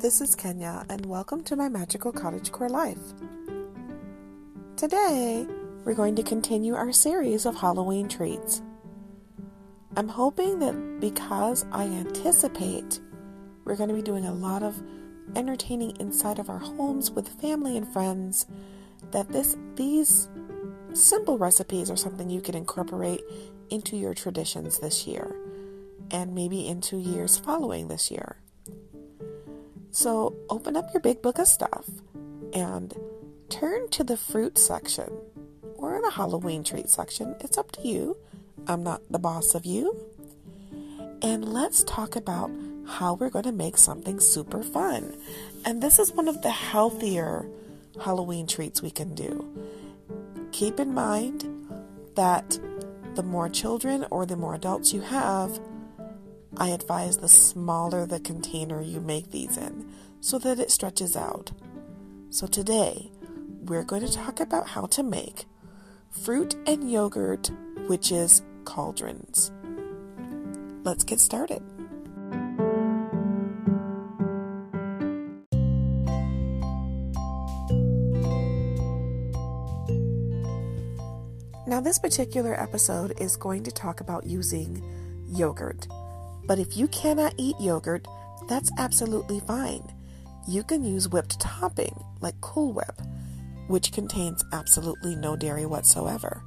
This is Kenya, and welcome to my magical cottagecore life. Today, we're going to continue our series of Halloween treats. I'm hoping that because I anticipate we're going to be doing a lot of entertaining inside of our homes with family and friends, that this these simple recipes are something you can incorporate into your traditions this year and maybe into years following this year. So open up your big book of stuff and turn to the fruit section or the Halloween treat section. It's up to you. I'm not the boss of you. And let's talk about how we're going to make something super fun. And this is one of the healthier Halloween treats we can do. Keep in mind that the more children or the more adults you have, I advise the smaller the container you make these in so that it stretches out. So today, we're going to talk about how to make fruit and yogurt witches cauldrons. Let's get started. Now, this particular episode is going to talk about using yogurt. But if you cannot eat yogurt, that's absolutely fine. You can use whipped topping like Cool Whip, which contains absolutely no dairy whatsoever.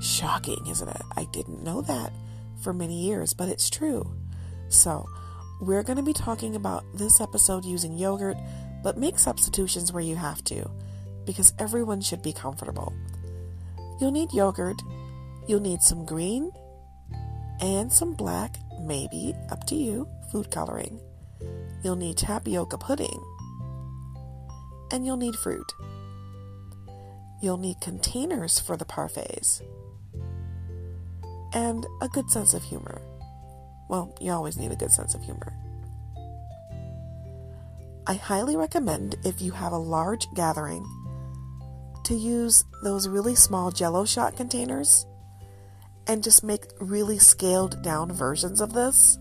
Shocking, isn't it? I didn't know that for many years, but it's true. So, we're going to be talking about this episode using yogurt, but make substitutions where you have to, because everyone should be comfortable. You'll need yogurt, you'll need some green, and some black, maybe, up to you, food coloring. You'll need tapioca pudding. And you'll need fruit. You'll need containers for the parfaits. And a good sense of humor. Well, you always need a good sense of humor. I highly recommend if you have a large gathering to use those really small jello shot containers and just make really scaled down versions of this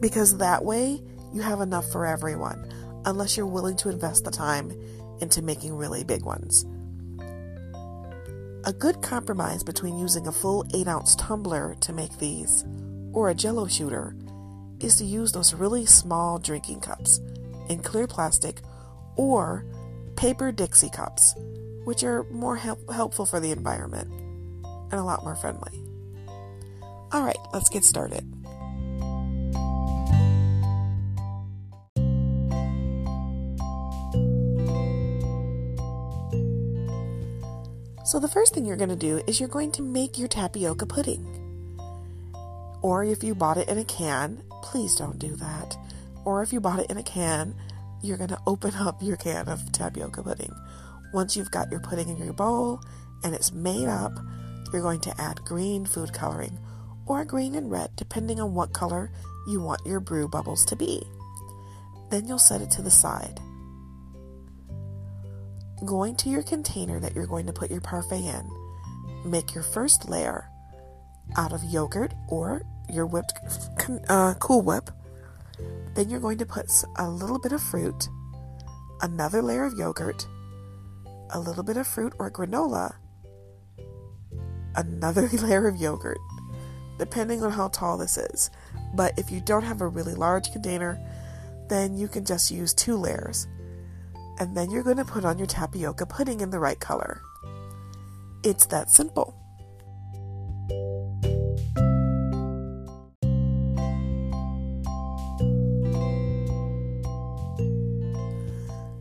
because that way you have enough for everyone unless you're willing to invest the time into making really big ones. A good compromise between using a full 8 ounce tumbler to make these or a jello shooter is to use those really small drinking cups in clear plastic or paper Dixie cups, which are more help- helpful for the environment and a lot more friendly. All right, let's get started. So, the first thing you're going to do is you're going to make your tapioca pudding. Or if you bought it in a can, please don't do that. Or if you bought it in a can, you're going to open up your can of tapioca pudding. Once you've got your pudding in your bowl and it's made up, you're going to add green food coloring or green and red, depending on what color you want your brew bubbles to be. Then you'll set it to the side. Going to your container that you're going to put your parfait in, make your first layer out of yogurt or your whipped uh, Cool Whip. Then you're going to put a little bit of fruit, another layer of yogurt, a little bit of fruit or granola, another layer of yogurt, depending on how tall this is. But if you don't have a really large container, then you can just use two layers. And then you're going to put on your tapioca pudding in the right color. It's that simple.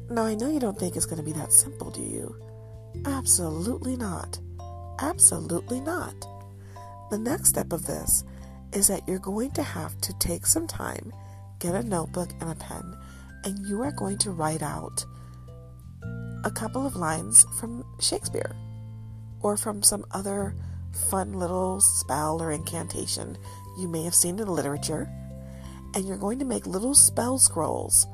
Now, I know you don't think it's going to be that simple, do you? Absolutely not. Absolutely not. The next step of this is that you're going to have to take some time, get a notebook and a pen, and you are going to write out a couple of lines from Shakespeare or from some other fun little spell or incantation you may have seen in literature. And you're going to make little spell scrolls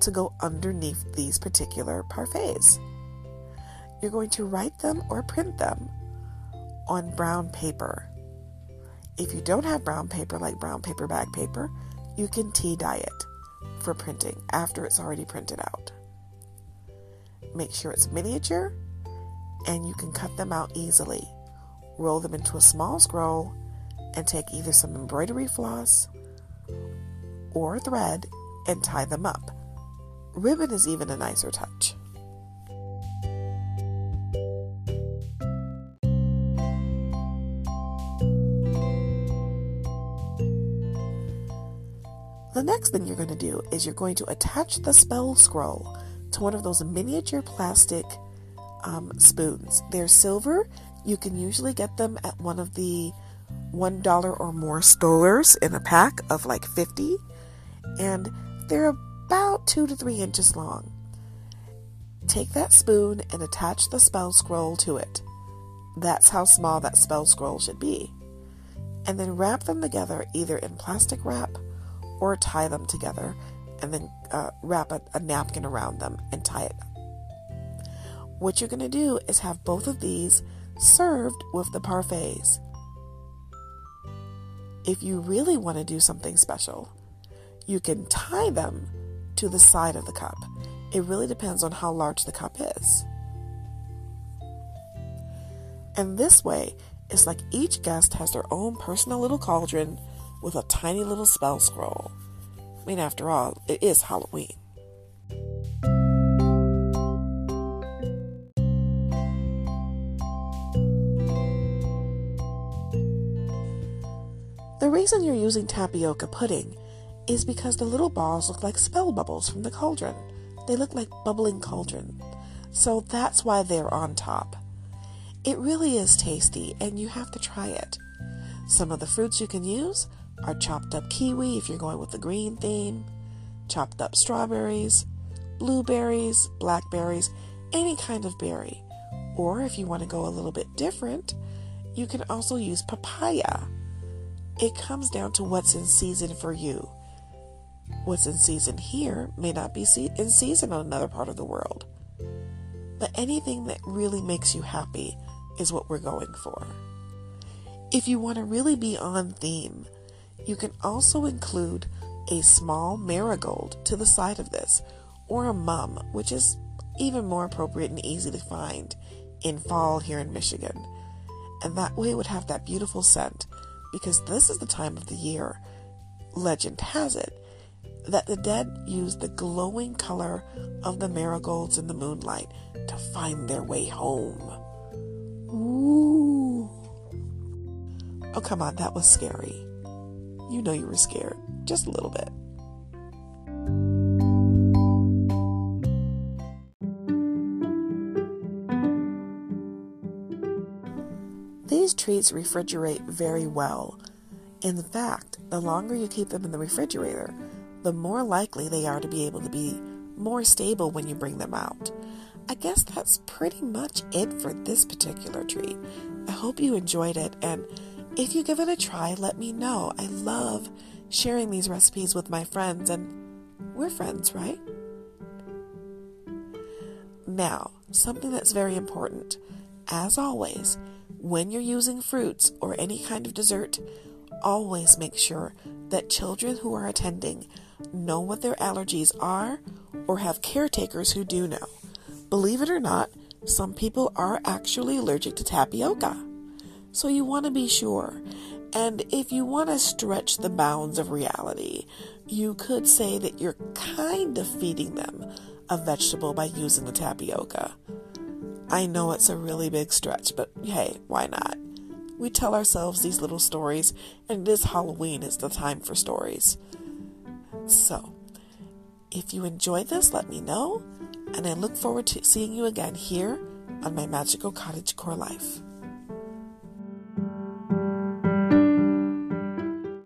to go underneath these particular parfaits. You're going to write them or print them on brown paper if you don't have brown paper like brown paper bag paper, you can tea dye it. for printing after it's already printed out. Make sure it's miniature and you can cut them out easily. Roll them into a small scroll and take either some embroidery floss or thread and tie them up. Ribbon is even a nicer touch. The next thing you're going to do is you're going to attach the spell scroll to one of those miniature plastic um, spoons. They're silver. You can usually get them at one of the $1 or more stores in a pack of like 50. And they're about 2 to 3 inches long. Take that spoon and attach the spell scroll to it. That's how small that spell scroll should be. And then wrap them together either in plastic wrap or tie them together and then uh, wrap a, a napkin around them and tie it. What you're going to do is have both of these served with the parfaits. If you really want to do something special, you can tie them to the side of the cup. It really depends on how large the cup is. And this way, it's like each guest has their own personal little cauldron with a tiny little spell scroll. I mean, after all, it is Halloween. The reason you're using tapioca pudding is because the little balls look like spell bubbles from the cauldron. They look like bubbling cauldron. So that's why they're on top. It really is tasty, and you have to try it. Some of the fruits you can use are chopped up kiwi if you're going with the green theme, chopped up strawberries, blueberries, blackberries, any kind of berry. Or if you want to go a little bit different, you can also use papaya. It comes down to what's in season for you. What's in season here may not be in season on another part of the world. But anything that really makes you happy is what we're going for. If you want to really be on theme, you can also include a small marigold to the side of this, or a mum, which is even more appropriate and easy to find in fall here in Michigan. And that way it would have that beautiful scent because this is the time of the year, legend has it, that the dead use the glowing color of the marigolds in the moonlight to find their way home. Ooh. Oh, come on, that was scary you know you were scared, just a little bit. These treats refrigerate very well. In fact, the longer you keep them in the refrigerator, the more likely they are to be able to be more stable when you bring them out. I guess that's pretty much it for this particular treat. I hope you enjoyed it and if you give it a try, let me know. I love sharing these recipes with my friends, and we're friends, right? Now, something that's very important. As always, when you're using fruits or any kind of dessert, always make sure that children who are attending know what their allergies are or have caretakers who do know. Believe it or not, some people are actually allergic to tapioca. So you want to be sure. And if you want to stretch the bounds of reality, you could say that you're kind of feeding them a vegetable by using the tapioca. I know it's a really big stretch, but hey, why not? We tell ourselves these little stories, and this Halloween is the time for stories. So, if you enjoyed this, let me know, and I look forward to seeing you again here on my Magical Cottage Core Life.